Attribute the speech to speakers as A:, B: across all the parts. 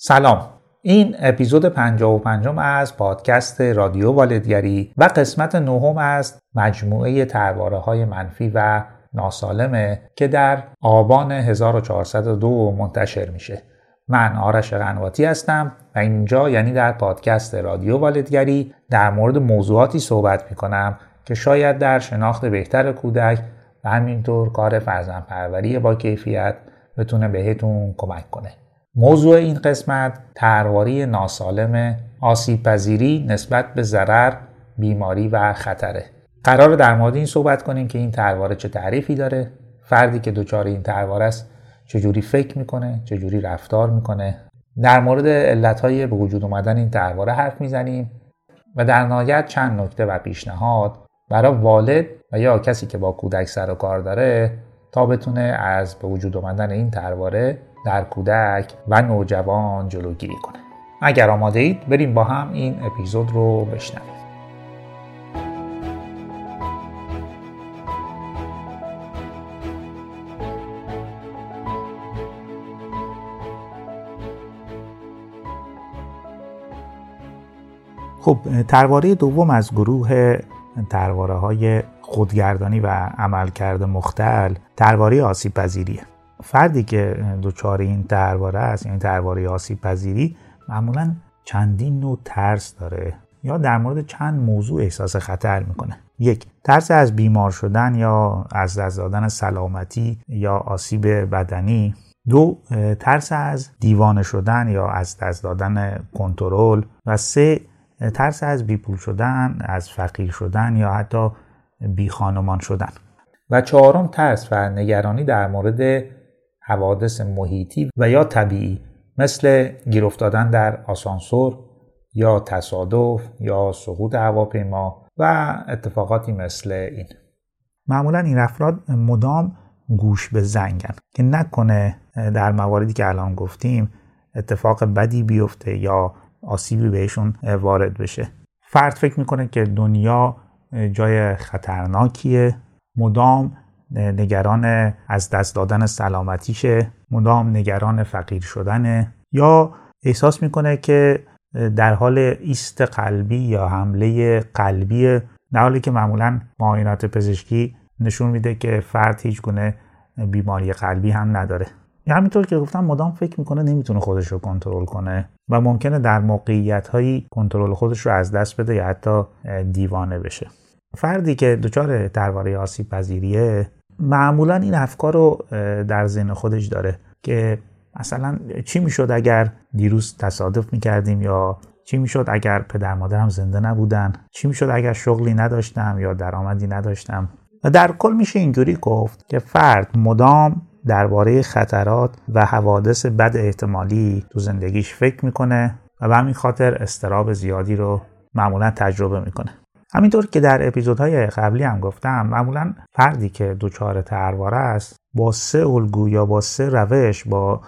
A: سلام. این اپیزود 55 از پادکست رادیو والدگری و قسمت نهم از مجموعه ترواره های منفی و ناسالمه که در آبان 1402 منتشر میشه. من آرش قنواتی هستم و اینجا یعنی در پادکست رادیو والدگری در مورد موضوعاتی صحبت می‌کنم که شاید در شناخت بهتر کودک و همینطور کار فرزندپروری با کیفیت بتونه بهتون کمک کنه. موضوع این قسمت ترواری ناسالم آسیب پذیری نسبت به ضرر بیماری و خطره. قرار در مورد این صحبت کنیم که این ترواره چه تعریفی داره فردی که دچار این ترواره است چجوری فکر می‌کنه چجوری رفتار می‌کنه. در مورد علتهای به وجود اومدن این ترواره حرف می‌زنیم و در نهایت چند نکته و پیشنهاد برای والد و یا کسی که با کودک سر و کار داره تا بتونه از به وجود آمدن این ترواره در کودک و نوجوان جلوگیری کنه. اگر آماده اید بریم با هم این اپیزود رو بشنویم. خب ترواره دوم از گروه ترواره های خودگردانی و عملکرد مختل ترواره آسیب پذیریه فردی که دچار این ترواره است یعنی ترواره آسیب پذیری معمولا چندین نوع ترس داره یا در مورد چند موضوع احساس خطر می‌کنه. یک ترس از بیمار شدن یا از دست دادن سلامتی یا آسیب بدنی. دو ترس از دیوانه شدن یا از دست دادن کنترل. و سه ترس از بیپول شدن از فقیر شدن یا حتی بی خانمان شدن. و چهارم ترس و نگرانی در مورد حوادث محیطی و یا طبیعی مثل گیر افتادن در آسانسور یا تصادف یا سقوط هواپیما و اتفاقاتی مثل این. معمولا این افراد مدام گوش به زنگن که نکنه در مواردی که الان گفتیم اتفاق بدی بیفته یا آسیبی بهشون وارد بشه. فرد فکر می‌کنه که دنیا جای خطرناکیه مدام نگران از دست دادن سلامتیشه مدام نگران فقیر شدنه. یا احساس می‌کنه که در حال ایست قلبی یا حمله قلبی در حالی که معمولا معاینات پزشکی نشون میده که فرد هیچ گونه بیماری قلبی هم نداره. یا همینطور که گفتم مدام فکر می‌کنه نمی‌تونه خودش رو کنترل کنه و ممکنه در موقعیت هایی کنترل خودش رو از دست بده یا حتی دیوانه بشه. فردی که دچار ترواره آسیب پذیریه معمولا این افکار رو در ذهن خودش داره که مثلا چی می‌شد اگر دیروز تصادف می‌کردیم یا چی می‌شد اگر پدر مادرم زنده نبودن؟ چی می‌شد اگر شغلی نداشتم یا درآمدی نداشتم؟ و در کل میشه اینجوری گفت که فرد مدام درباره خطرات و حوادث بد احتمالی تو زندگیش فکر می‌کنه و به همین خاطر استراب زیادی رو معمولا تجربه می‌کنه. همینطور که در اپیزودهای قبلی هم گفتم معمولا فردی که دچار ترواره است با سه الگو یا با سه روش با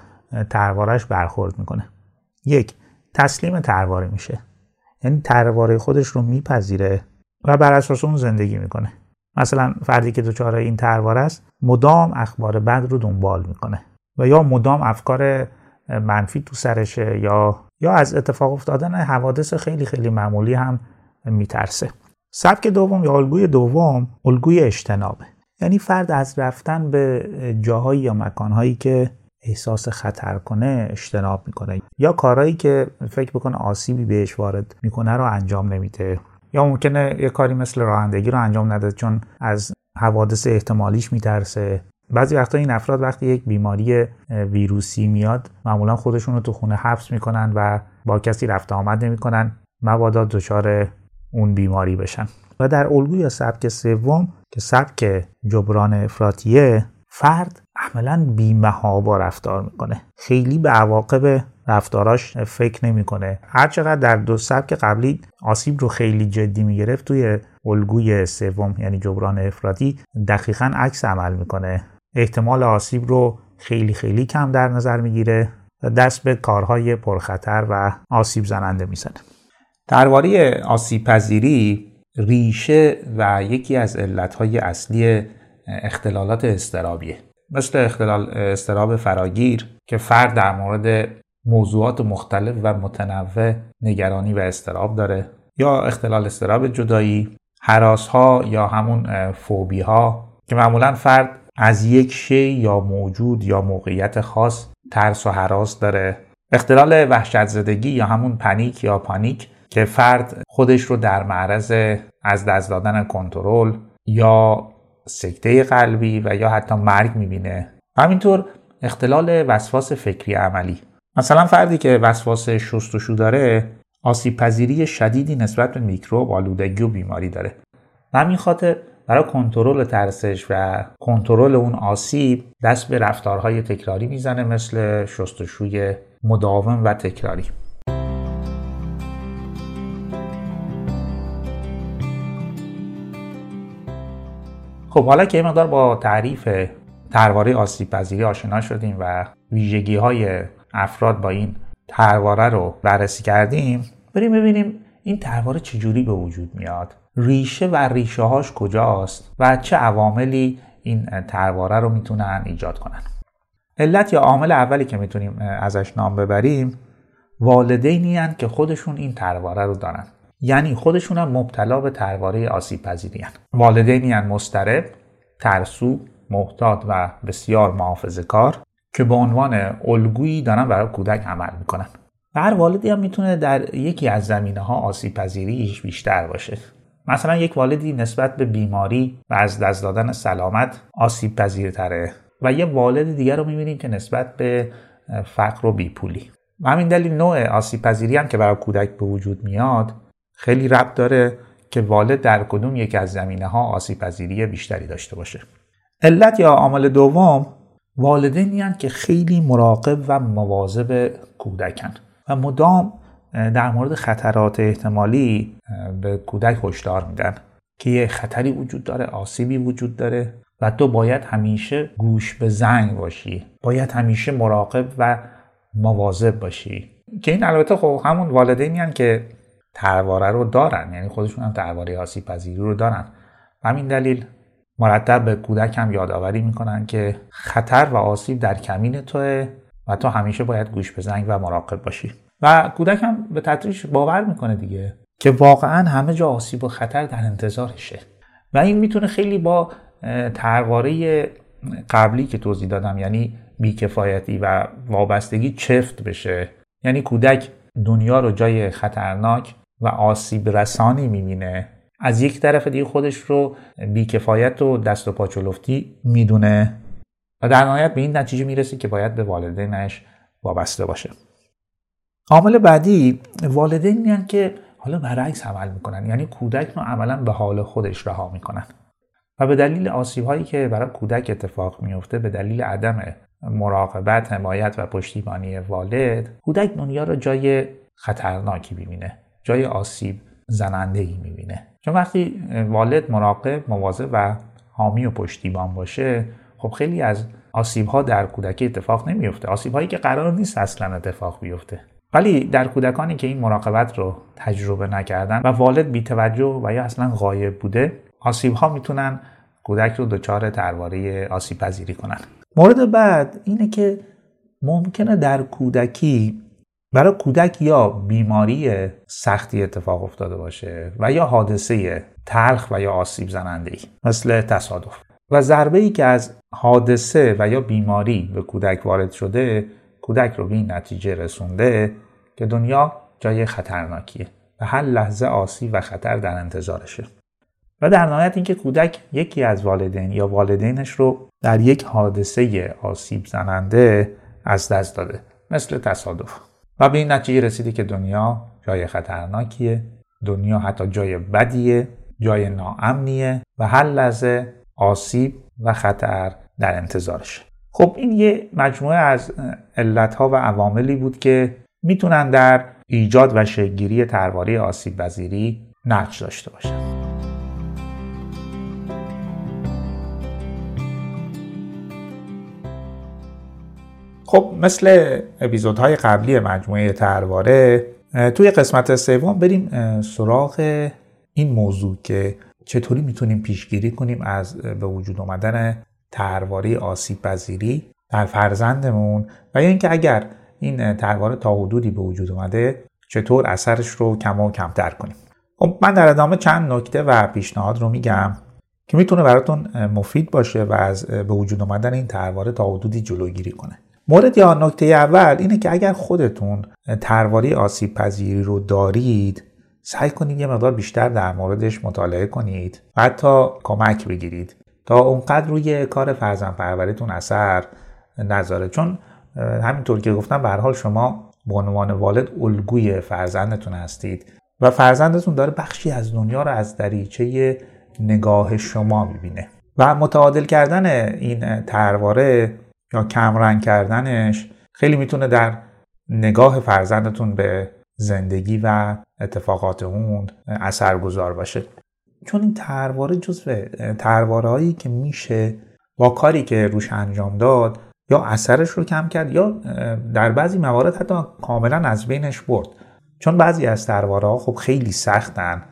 A: تروارش برخورد می‌کنه. یک تسلیم ترواره میشه. یعنی ترواره خودش رو میپذیره و بر اساس اون زندگی می‌کنه. مثلا فردی که دچار این ترواره است مدام اخبار بد رو دنبال می‌کنه و یا مدام افکار منفی تو سرشه یا یا از اتفاق افتادن حوادث خیلی خیلی معمولی هم میترسه. سبک دوم یا الگوی دوم الگوی اجتنابه. یعنی فرد از رفتن به جاهایی یا مکانهایی که احساس خطر کنه اجتناب می‌کنه. یا کارهایی که فکر بکنه آسیبی بهش وارد می‌کنه رو انجام نمیده. یا ممکنه یه کاری مثل رانندگی رو انجام نده چون از حوادث احتمالیش میترسه. بعضی وقتا این افراد وقتی یک بیماری ویروسی میاد معمولا خودشون رو تو خونه حبس می‌کنن و با کسی رفت آمد نمی‌کنن. مبادا دچار اون بیماری بشن. و در الگوی سبک سوم که سبک جبران افراتیه فرد عملا بیمهابا رفتار می‌کنه. خیلی به عواقب رفتاراش فکر نمی‌کنه. هر چقدر در دو سبک قبلی آسیب رو خیلی جدی می‌گرفت توی الگوی سوم یعنی جبران افراطی دقیقا عکس عمل می‌کنه. احتمال آسیب رو خیلی خیلی کم در نظر می‌گیره و دست به کارهای پرخطر و آسیب زننده می‌زنه. درباره آسیب پذیری ریشه و یکی از علتهای اصلی اختلالات استرابیه مثل اختلال استراب فراگیر که فرد در مورد موضوعات مختلف و متنوع نگرانی و استراب داره یا اختلال استراب جدایی حراس ها یا همون فوبی ها که معمولا فرد از یک شی یا موجود یا موقعیت خاص ترس و حراس داره. اختلال وحشت زدگی یا همون پنیک یا پانیک که فرد خودش رو در معرض از دست دادن کنترل یا سکته قلبی و یا حتی مرگ می‌بینه. همینطور اختلال وسواس فکری عملی. مثلا فردی که وسواس شستشو داره آسیب پذیری شدیدی نسبت به میکروب آلودگی و بیماری داره. و همین خاطر برای کنترل ترسش و کنترل اون آسیب دست به رفتارهای تکراری می‌زنه مثل شستشوی مداوم و تکراری. خب حالا که مقدار با تعریف ترواره آسیب پذیری آشنا شدیم و ویژگی های افراد با این ترواره رو بررسی کردیم بریم ببینیم این ترواره چجوری به وجود میاد؟ ریشه و ریشه هاش کجاست و چه عواملی این ترواره رو می‌تونن ایجاد کنن؟ علت یا عامل اولی که می‌تونیم ازش نام ببریم والدینی که خودشون این ترواره رو دارن. یعنی خودشون هم مبتلا به ترواره آسیب پذیری هن. والدینی هن مسترب ترسو محتاط و بسیار محافظه کار که به عنوان الگویی دارن برای کودک عمل می‌کنن. و هر والدی هم می‌تونه در یکی از زمینه ها آسیب پذیریش بیشتر باشه. مثلا یک والدی نسبت به بیماری و از دست دادن سلامت آسیب پذیرتره و یه والد دیگر رو می‌بینیم که نسبت به فقر و بیپولی. و همین دلیل نوع آسیب پذیری هم که برای کودک به وجود میاد خیلی ربط داره که والد در کدوم یک از زمینه ها آسیب پذیری بیشتری داشته باشه. علت یا عامل دوم والدینی که خیلی مراقب و مواظب کودکن. و مدام در مورد خطرات احتمالی به کودک هشدار میدن که یه خطری وجود داره آسیبی وجود داره و تو باید همیشه گوش به زنگ باشی. باید همیشه مراقب و مواظب باشی. که این البته خب همون والدینی که ترواره رو دارن یعنی خودشون هم ترواره آسیب پذیری رو دارن. همین دلیل مرتب به کودک هم یادآوری می‌کنن که خطر و آسیب در کمین توه و تو همیشه باید گوش به زنگ و مراقب باشی. و کودک هم به تدریج باور می‌کنه دیگه که واقعا همه جا آسیب و خطر در انتظارشه. و این می‌تونه خیلی با ترواره قبلی که توضیح دادم یعنی بیکفایتی و وابستگی چفت بشه. یعنی کودک دنیا رو جای خطرناک و آسیب رسانی می‌بینه. از یک طرف دیگه خودش رو بیکفایت و دست و پاچولفتی می‌دونه. و در نهایت به این نتیجه می‌رسه که باید به والدینش وابسته باشه. عامل بعدی والدین میان که حالا برعکس عمل می‌کنن. یعنی کودک رو عملا به حال خودش رها می‌کنن. و به دلیل آسیب هایی که برای کودک اتفاق میفته به دلیل عدم مراقبت حمایت و پشتیبانی والد کودک دنیا رو جای خطرناکی می‌بینه. جای آسیب زننده ای می‌بینه. چون وقتی والد مراقب مواظب و حامی و پشتیبان باشه خب خیلی از آسیب ها در کودکی اتفاق نمیفته آسیب هایی که قرار نیست اصلا اتفاق بیفته. ولی در کودکانی که این مراقبت رو تجربه نکردن و والد بیتوجه و یا اصلا غایب بوده آسیب ها می‌تونن کودک رو دچار ترواره آسیب پذیری کنن. مورد بعد اینه که ممکنه در کودکی برای کودک یا بیماری سختی اتفاق افتاده باشه و یا حادثه تلخ و یا آسیب زننده مثل تصادف. و ضربه ای که از حادثه و یا بیماری به کودک وارد شده کودک رو به این نتیجه رسونده که دنیا جای خطرناکیه و هر لحظه آسیب و خطر در انتظارشه. و در نهایت اینکه کودک یکی از والدین یا والدینش رو در یک حادثه آسیب زننده از دست داده مثل تصادف. و به این نتیجه رسیده که دنیا جای خطرناکیه دنیا حتی جای بدیه جای ناامنیه و هر لحظه آسیب و خطر در انتظارشه. خب این یه مجموعه از علتها و عواملی بود که می‌تونن در ایجاد و شکلگیری ترواره آسیب پذیری نقش داشته باشن. خب مثل اپیزودهای قبلی مجموعه ترواره توی قسمت سوم بریم سراغ این موضوع که چطوری می‌تونیم پیشگیری کنیم از به وجود آمدن ترواره آسیب پذیری در فرزندمون و یا اینکه اگر این ترواره تا حدودی به وجود اومده چطور اثرش رو کم و کمتر کنیم. خب من در ادامه چند نکته و پیشنهاد رو میگم که می‌تونه براتون مفید باشه و از به وجود اومدن این ترواره تا حدودی جلوگیری کنه. مورد یا نکته اول اینه که اگر خودتون ترواری آسیب پذیری رو دارید سعی کنید یه مقدار بیشتر در موردش مطالعه کنید و حتی کمک بگیرید تا اونقدر روی کار فرزن پروریتون اثر نذاره. چون همینطور که گفتم به حال شما به عنوان والد الگوی فرزندتون هستید و فرزندتون داره بخشی از دنیا رو از دریچه نگاه شما می‌بینه. و متعادل کردن این ترواره یا کمرنگ کردنش خیلی می‌تونه در نگاه فرزندتون به زندگی و اتفاقات اون اثرگذار باشه. چون این ترواره جزو ترواره که میشه با کاری که روش انجام داد یا اثرش رو کم کرد یا در بعضی موارد حتی کاملا از بینش برد. چون بعضی از ترواره ها خب خیلی سختن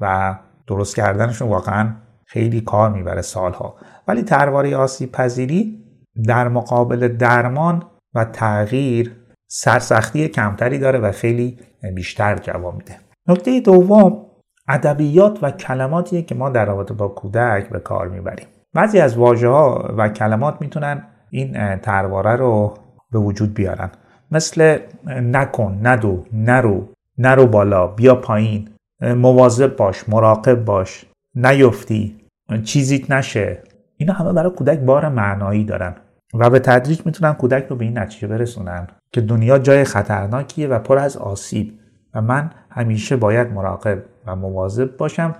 A: و درست کردنشون واقعا خیلی کار می‌بره سالها. ولی ترواره آسیب پذیری در مقابل درمان و تغییر سرسختی کمتری داره و خیلی بیشتر جواب میده. نکته دوم ادبیات و کلماتیه که ما در رابطه با کودک به کار می‌بریم. بعضی از واژه ها و کلمات می‌تونن این ترواره رو به وجود بیارن. مثل نکن ندو نرو نرو بالا بیا پایین مواظب باش مراقب باش نیفتی چیزیت نشه. اینا همه برای کودک بار معنایی دارن و به تدریج می‌تونن کودک رو به این نتیجه برسونن که دنیا جای خطرناکیه و پر از آسیب و من همیشه باید مراقب و مواظب باشم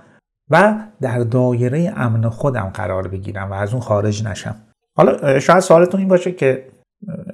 A: و در دایره امن خودم قرار بگیرم و از اون خارج نشم. حالا شاید سوالتون این باشه که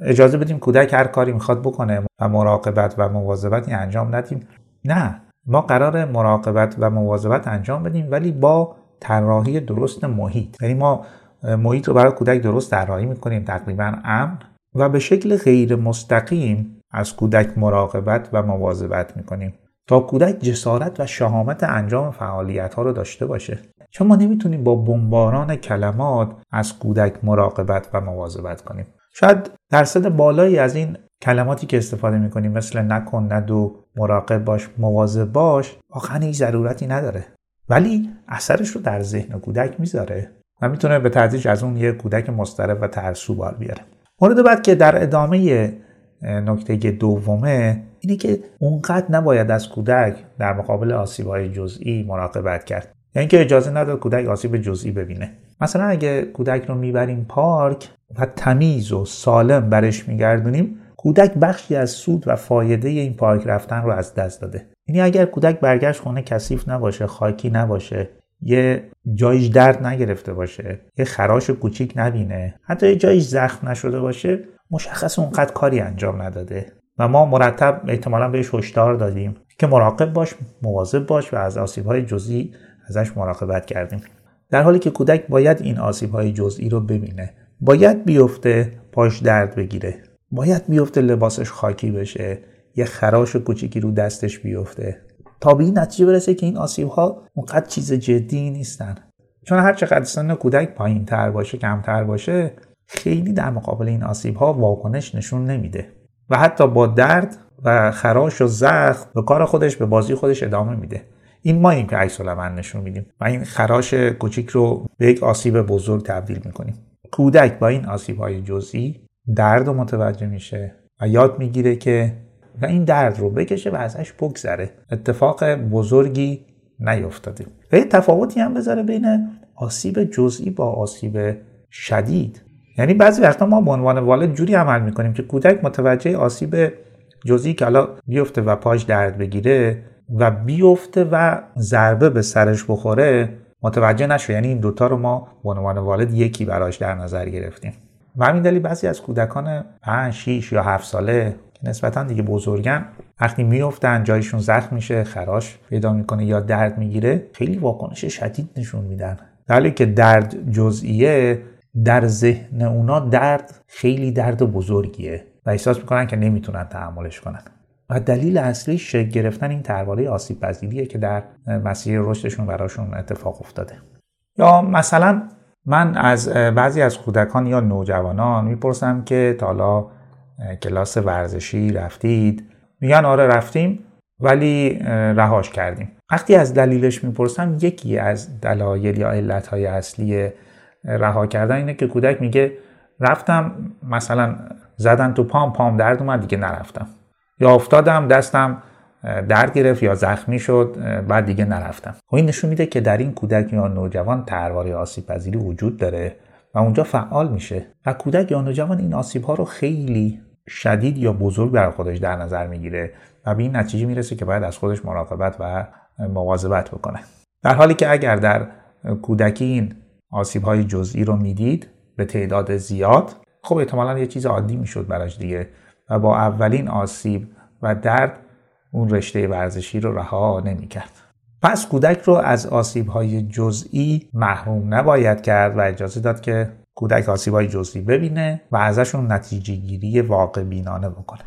A: اجازه بدیم کودک هر کاری می‌خواد بکنه و مراقبت و مواظبت انجام ندیم. نه ما قرار مراقبت و مواظبت انجام بدیم ولی با طراحی درست محیط. یعنی ما محیط رو برای کودک درست طراحی می‌کنیم تقریبا امن. و به شکل غیر مستقیم از کودک مراقبت و مواظبت می‌کنیم تا کودک جسارت و شهامت انجام فعالیت ها رو داشته باشه. چون ما نمی‌تونیم با بمباران کلمات از کودک مراقبت و مواظبت کنیم. شاید درصد بالایی از این کلماتی که استفاده می‌کنیم مثل نکن ندو مراقب باش مواظب باش واقعا هیچ ضرورتی نداره. ولی اثرش رو در ذهن کودک می‌ذاره و می‌تونه به تدریج از اون یه کودک مضطرب و ترسو بار بیاره. مورد بعد که در ادامه نکته دومه اینه که اونقدر نباید از کودک در مقابل آسیب جزئی مراقبت کرد. یعنی که اجازه نداد کودک آسیب جزئی ببینه. مثلا اگه کودک رو می‌بریم پارک و تمیز و سالم برش میگردونیم کودک بخشی از سود و فایده این پارک رفتن رو از دست داده. یعنی اگر کودک برگشت خونه کثیف نباشه خاکی نباشه یه جایش درد نگرفته باشه یه خراش کوچیک نبینه حتی یه جایش زخم نشده باشه مشخص اونقدر کاری انجام نداده. و ما مرتب احتمالا بهش هشدار دادیم که مراقب باش مواظب باش و از آسیب جزئی ازش مراقبت کردیم. در حالی که کودک باید این آسیب های جزئی رو ببینه. باید بیفته پاش درد بگیره. باید بیفته لباسش خاکی بشه. یه خراش کوچیکی رو دستش بیفته. تا به این نتیجه برسه که این آسیب ها اونقدر چیز جدی نیستن. چون هر چقدر سن کودک پایین تر باشه کمتر باشه خیلی در مقابل این آسیب ها واکنش نشون نمیده. و حتی با درد و خراش و زخم به کار خودش به بازی خودش ادامه میده. این ماییم که عکس نشون میدیم و این خراش کوچیک رو به یک آسیب بزرگ تبدیل می‌کنیم. کودک با این آسیب های جزئی درد رو متوجه میشه و یاد می‌گیره که و این درد رو بکشه و ازش بگذره. اتفاق بزرگی نیفتاده. و یه تفاوتی هم بذاره بین آسیب جزئی با آسیب شدید. یعنی بعضی وقتا ما به عنوان والد جوری عمل می‌کنیم که کودک متوجه آسیب جزئی که حالا بیفته و پاش درد بگیره و بیفته و ضربه به سرش بخوره متوجه نشه. یعنی این دوتا رو ما به عنوان والد یکی براش در نظر گرفتیم. و همین دلیل بعضی از کودکان 5 6 یا 7 ساله که نسبتا دیگه بزرگن. وقتی میفتن جایشون زخم میشه خراش پیدا می‌کنه یا درد می‌گیره خیلی واکنش شدید نشون میدن. در که درد جزئیه در ذهن اونا درد خیلی درد بزرگیه و احساس می‌کنن که نمی‌تونن تحملش کنن. و دلیل اصلی شکل گرفتن این ترواره آسیب پذیریه که در مسیر رشدشون براشون اتفاق افتاده. یا مثلا من از بعضی از کودکان یا نوجوانان می‌پرسم که تا کلاس ورزشی رفتید. میگن آره رفتیم ولی رهاش کردیم. وقتی از دلیلش می‌پرسم یکی از دلایل یا علتهای اصلی رها کردن اینه که کودک میگه رفتم مثلا زدن تو پام پام درد اومد دیگه نرفتم. یا افتادم دستم درد گرفت یا زخمی شد بعد دیگه نرفتم. خب این نشون میده که در این کودک یا نوجوان ترواره آسیب پذیری وجود داره و اونجا فعال میشه. و کودک یا نوجوان این آسیب ها رو خیلی شدید یا بزرگ برای خودش در نظر می‌گیره و به این نتیجه می‌رسه که باید از خودش مراقبت و مواظبت بکنه. در حالی که اگر در کودکی این آسیب های جزئی رو می‌دید به تعداد زیاد خب احتمالا یه چیز عادی می‌شد براش دیگه و با اولین آسیب و درد اون رشته ورزشی رو رها نمی‌کرد. پس کودک رو از آسیب های جزئی محروم نباید کرد و اجازه داد که کودک آسیب های جزئی ببینه و ازشون نتیجه گیری واقع بینانه بکنه.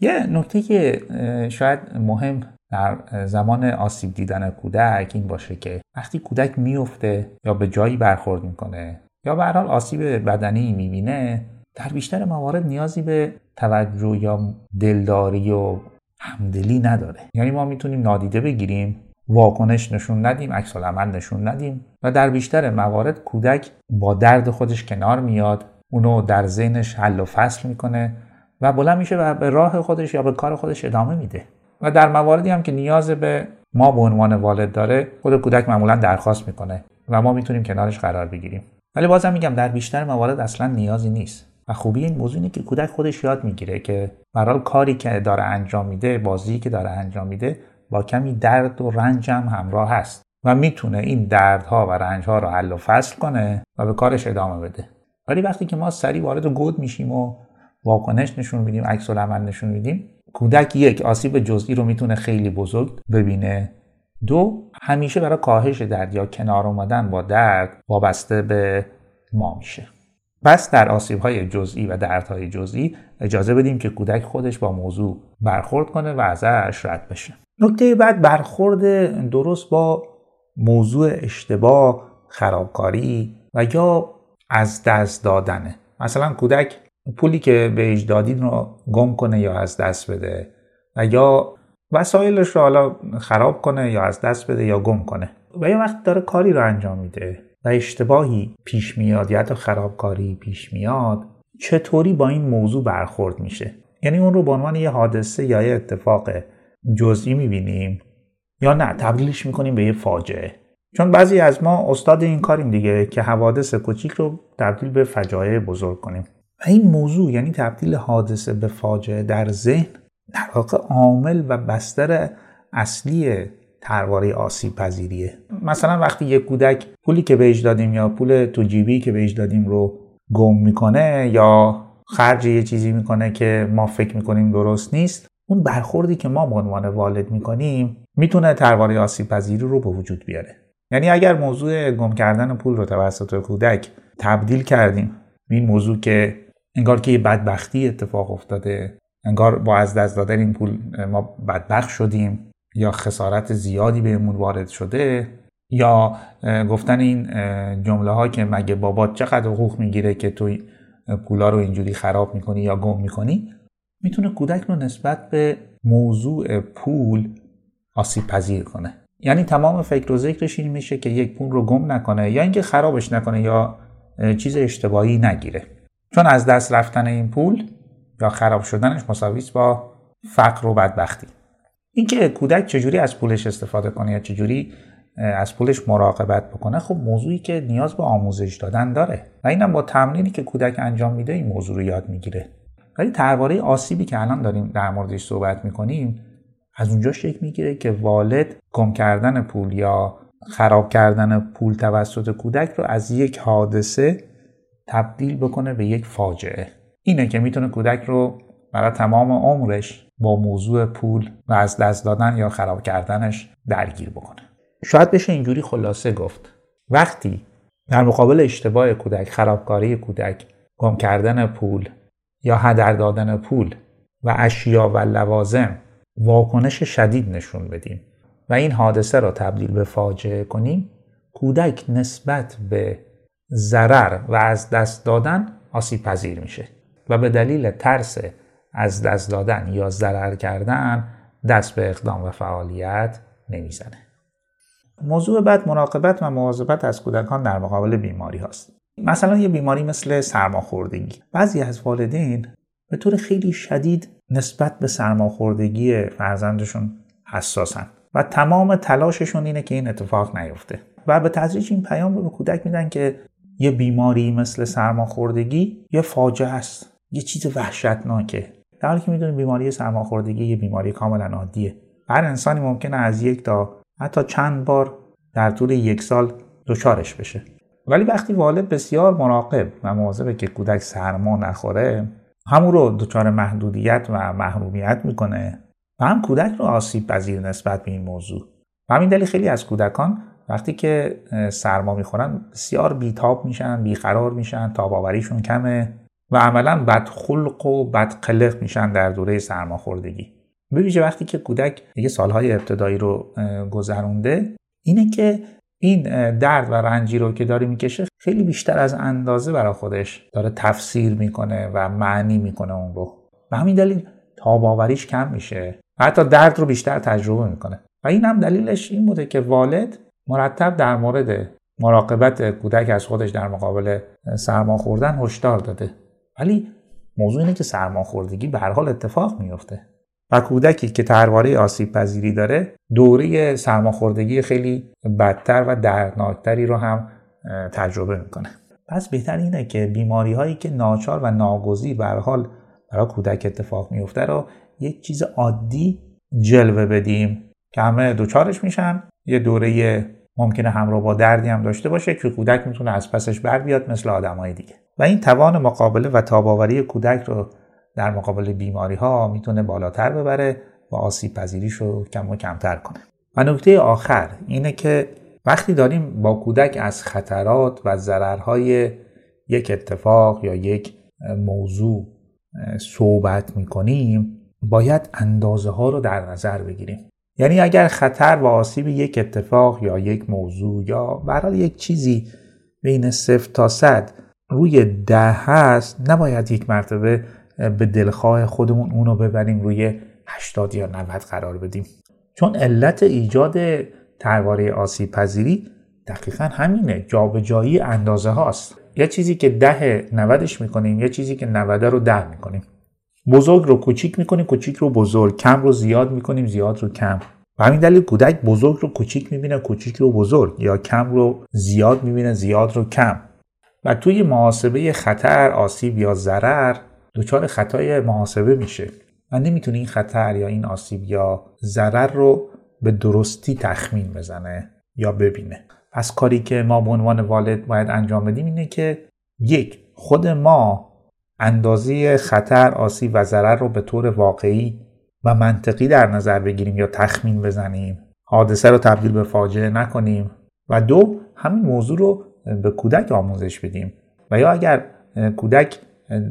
A: یه نکته که شاید مهم در زمان آسیب دیدن کودک این باشه که وقتی کودک میفته یا به جایی برخورد می‌کنه یا به حال آسیب بدنی می‌بینه در بیشتر موارد نیازی به توجه یا دلداری و همدلی نداره. یعنی ما می‌تونیم نادیده بگیریم واکنش نشون ندیم عکس عمل نشون ندیم و در بیشتر موارد کودک با درد خودش کنار میاد اونو در ذهنش حل و فصل می‌کنه و بلند میشه و به راه خودش یا به کار خودش ادامه میده. و در مواردی هم که نیاز به ما به عنوان والد داره خود کودک معمولا درخواست می‌کنه و ما می‌تونیم کنارش قرار بگیریم. ولی بازم میگم در بیشتر موارد اصلا نیازی نیست. و خوبی این موضوع اینه که کودک خودش یاد می‌گیره که برای کاری که داره انجام میده بازی که داره انجام میده با کمی درد و رنج هم همراه هست و می‌تونه این دردها و رنجها رو حل و فصل کنه و به کارش ادامه بده. ولی وقتی که ما سریع وارد گود میشیم و واکنش نشون میدیم عکس العمل نشون میدیم کودک یک آسیب جزئی رو می‌تونه خیلی بزرگ ببینه. دو همیشه برای کاهش درد یا کنار اومدن با درد وابسته به ما میشه. پس در آسیب های جزئی و دردهای جزئی اجازه بدیم که کودک خودش با موضوع برخورد کنه و ازش رد بشه. نکته بعد برخورد درست با موضوع اشتباه خرابکاری و یا از دست دادنه مثلا کودک پولی که بهش دادین رو گم کنه یا از دست بده و یا وسایلش رو حالا خراب کنه یا از دست بده یا گم کنه. و یا وقت داره کاری رو انجام میده و اشتباهی پیش میاد یا حتی خرابکاری پیش میاد چطوری با این موضوع برخورد میشه؟ یعنی اون رو به عنوان یه حادثه یا یه اتفاق جزئی می‌بینیم یا نه؟ تبدیلش می‌کنیم به یه فاجعه. چون بعضی از ما استاد این کاریم دیگه که حوادث کوچیک رو تبدیل به فجایع بزرگ کنیم. و این موضوع یعنی تبدیل حادثه به فاجعه در ذهن در واقع عامل و بستر اصلی ترواره آسیب پذیریه. مثلا وقتی یک کودک پولی که بهش دادیم یا پول تو جیبی که بهش دادیم رو گم می‌کنه یا خرج یه چیزی می‌کنه که ما فکر می‌کنیم درست نیست اون برخوردی که ما به عنوان والد می‌کنیم می‌تونه ترواره آسیب پذیری رو به وجود بیاره. یعنی اگر موضوع گم کردن پول رو توسط کودک تبدیل کردیم این موضوع که انگار که یه بدبختی اتفاق افتاده انگار با از دست دادن این پول ما بدبخت شدیم یا خسارت زیادی بهمون وارد شده یا گفتن این جمله ها که مگه بابات چقدر حقوق می‌گیره که تو پولا رو اینجوری خراب می‌کنی یا گم می‌کنی؟ می‌تونه کودک رو نسبت به موضوع پول آسیب پذیر کنه. یعنی تمام فکر و ذکرش این میشه که یک پول رو گم نکنه یا اینکه خرابش نکنه یا چیز اشتباهی نگیره. چون از دست رفتن این پول یا خراب شدنش مساوی با فقر و بدبختی. اینکه کودک چجوری از پولش استفاده کنه یا چجوری از پولش مراقبت بکنه خب موضوعی که نیاز به آموزش دادن داره. و اینم با تمرینی که کودک انجام میده این موضوع رو یاد می‌گیره. ولی درباره آسیبی که الان داریم در موردش صحبت می‌کنیم از اونجا شکل می‌گیره که والد گم کردن پول یا خراب کردن پول توسط کودک رو از یک حادثه تبدیل بکنه به یک فاجعه. اینه که می‌تونه کودک رو برای تمام عمرش با موضوع پول و از دست دادن یا خراب کردنش درگیر بکنه. شاید بشه اینجوری خلاصه گفت. وقتی در مقابل اشتباه کودک خرابکاری کودک گم کردن پول یا هدر دادن پول و اشیا و لوازم واکنش شدید نشون بدیم و این حادثه را تبدیل به فاجعه کنیم کودک نسبت به ضرر و از دست دادن آسیب پذیر میشه و به دلیل ترس از دست دادن یا ضرر کردن دست به اقدام و فعالیت نمی‌زنه. موضوع بعد مراقبت و مواظبت از کودکان در مقابل بیماری هاست. مثلا یه بیماری مثل سرماخوردگی. بعضی از والدین به طور خیلی شدید نسبت به سرماخوردگی فرزندشون حساسن و تمام تلاششون اینه که این اتفاق نیفته. و به تدریج این پیام رو به کودک میدن که یه بیماری مثل سرماخوردگی یه فاجعه است. یه چیز وحشتناکه. در حالی که می‌دونیم بیماری سرماخوردگی یه بیماری کاملا عادیه. هر انسانی ممکنه از یک تا حتی چند بار در طول یک سال دچارش بشه. ولی وقتی والد بسیار مراقب و مواظبه که کودک سرما نخوره همون رو دچار محدودیت و محرومیت می‌کنه و هم کودک رو آسیب پذیر نسبت به این موضوع. و همین دلیل خیلی از کودکان وقتی که سرما می‌خورن بسیار بیتاب میشن بیقرار میشن تاباوریشون کمه و عملا بدخلق و بدقلق میشن در دوره سرماخوردگی به وقتی که کودک دیگه سالهای ابتدایی رو گذرونده اینه که این درد و رنجی رو که داره می‌کشه خیلی بیشتر از اندازه برای خودش داره تفسیر می‌کنه و معنی می‌کنه اون رو. و همین دلیل تاباوریش کم میشه و حتی درد رو بیشتر تجربه می‌کنه. و این هم دلیلش این بوده که والد مرتب در مورد مراقبت کودک از خودش در مقابل سرما خوردن هشدار داده. ولی موضوع اینه که سرماخوردگی به هر حال اتفاق میفته و کودکی که ترواره آسیب پذیری داره دوره سرماخوردگی خیلی بدتر و دردناکتری رو هم تجربه می‌کنه. پس بهتر اینه که بیماری هایی که ناچار و ناگزیر به حال برای کودک اتفاق میفته رو یک چیز عادی جلوه بدیم که همه دوچارش میشن. یه دوره ممکنه همراه با دردی هم داشته باشه که کودک می‌تونه از پسش بر بیاد مثل آدمای دیگه. و این توان مقابله و تاباوری کودک رو در مقابل بیماری ها می‌تونه بالاتر ببره و آسیب پذیریش رو کم و کمتر کنه. و نکته آخر اینه که وقتی داریم با کودک از خطرات و ضررهای یک اتفاق یا یک موضوع صحبت می‌کنیم باید اندازه ها رو در نظر بگیریم. یعنی اگر خطر و آسیب یک اتفاق یا یک موضوع یا برای یک چیزی بین صفر تا صد روی ده هست نباید یک مرتبه به دلخواه خودمون اونو ببریم روی 80 یا 90 قرار بدیم. چون علت ایجاد ترواره آسیب پذیری دقیقا همینه جابجایی اندازه هاست. یه چیزی که ده نودش می‌کنیم یه چیزی که 90 رو ده می‌کنیم. بزرگ رو کوچیک می‌کنیم کوچیک رو بزرگ. کم رو زیاد می‌کنیم زیاد رو کم. و همین دلیل کودک بزرگ رو کوچیک می‌بینه کوچیک رو بزرگ. یا کم رو زیاد می‌بینه زیاد رو کم. و توی محاسبه خطر آسیب یا ضرر دچار خطای محاسبه میشه و نمی‌تونه این خطر یا این آسیب یا ضرر رو به درستی تخمین بزنه یا ببینه. پس کاری که ما به عنوان والد باید انجام بدیم اینه که یک خود ما اندازه خطر آسیب و ضرر رو به طور واقعی و منطقی در نظر بگیریم یا تخمین بزنیم. حادثه رو تبدیل به فاجعه نکنیم. و دو همین موضوع رو به کودک آموزش بدیم. و یا اگر کودک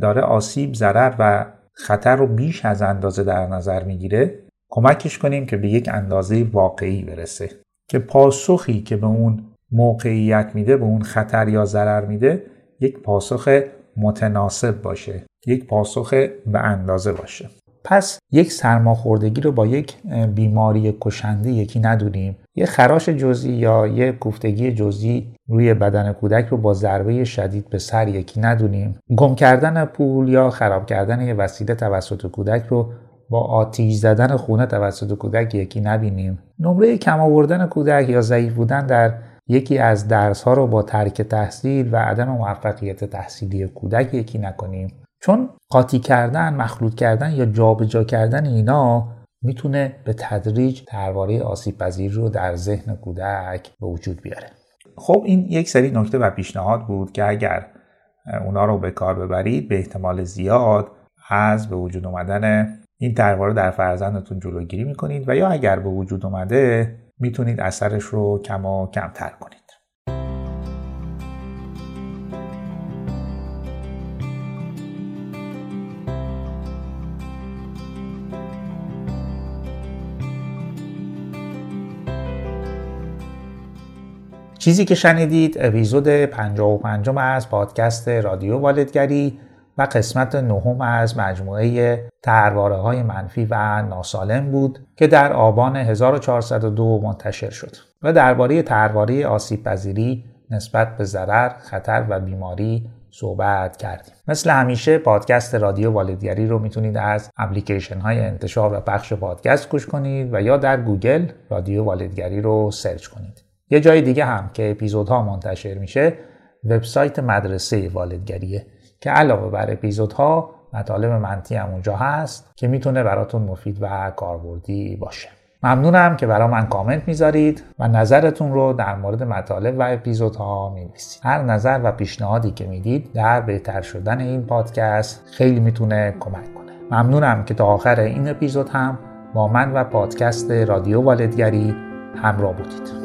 A: داره آسیب ضرر و خطر رو بیش از اندازه در نظر می‌گیره کمکش کنیم که به یک اندازه واقعی برسه. که پاسخی که به اون موقعیت میده به اون خطر یا ضرر میده یک پاسخ متناسب باشه یک پاسخ به اندازه باشه. پس یک سرماخوردگی رو با یک بیماری کشنده یکی ندونیم. یه خراش جزئی یا یه کوفتگی جزئی روی بدن کودک رو با ضربه شدید به سر یکی ندونیم. گم کردن پول یا خراب کردن یه وسیله توسط کودک رو با آتیش زدن خونه توسط کودک یکی نبینیم. نمره کم آوردن کودک یا ضعیف بودن در یکی از درس ها رو با ترک تحصیل و عدم موفقیت تحصیلی کودک یکی نکنیم. چون قاطی کردن مخلوط کردن یا جابجا کردن اینا می‌تونه به تدریج ترواره آسیب پذیر رو در ذهن کودک به وجود بیاره. خب این یک سری نکته و پیشنهاد بود که اگر اونا رو به کار ببرید به احتمال زیاد از به وجود اومدن این ترواره در فرزندتون جلوگیری می‌کنید و یا اگر به وجود اومده می‌تونید اثرش رو کم و کمتر کنید. چیزی که شنیدید اپیزود 55 از پادکست رادیو والدگری و قسمت نهم از مجموعه طرحواره های منفی و ناسالم بود که در آبان 1402 منتشر شد و درباره طرحواره آسیب پذیری نسبت به ضرر، خطر و بیماری صحبت کردیم. مثل همیشه پادکست رادیو والدگری رو می‌تونید از اپلیکیشن های انتشار و پخش پادکست گوش کنید و یا در گوگل رادیو والدگری رو سرچ کنید. یه جای دیگه هم که اپیزودها منتشر میشه وبسایت مدرسه والدگریه که علاوه بر اپیزودها مطالب منتی هم اونجا هست که می‌تونه براتون مفید و کاربردی باشه. ممنونم که برای من کامنت می‌ذارید و نظرتون رو در مورد مطالب و اپیزودها می‌نویسید. هر نظر و پیشنهادی که می‌دید در بهتر شدن این پادکست خیلی می‌تونه کمک کنه. ممنونم که تا آخر این اپیزود هم با من و پادکست رادیو والدگری همراه بودید.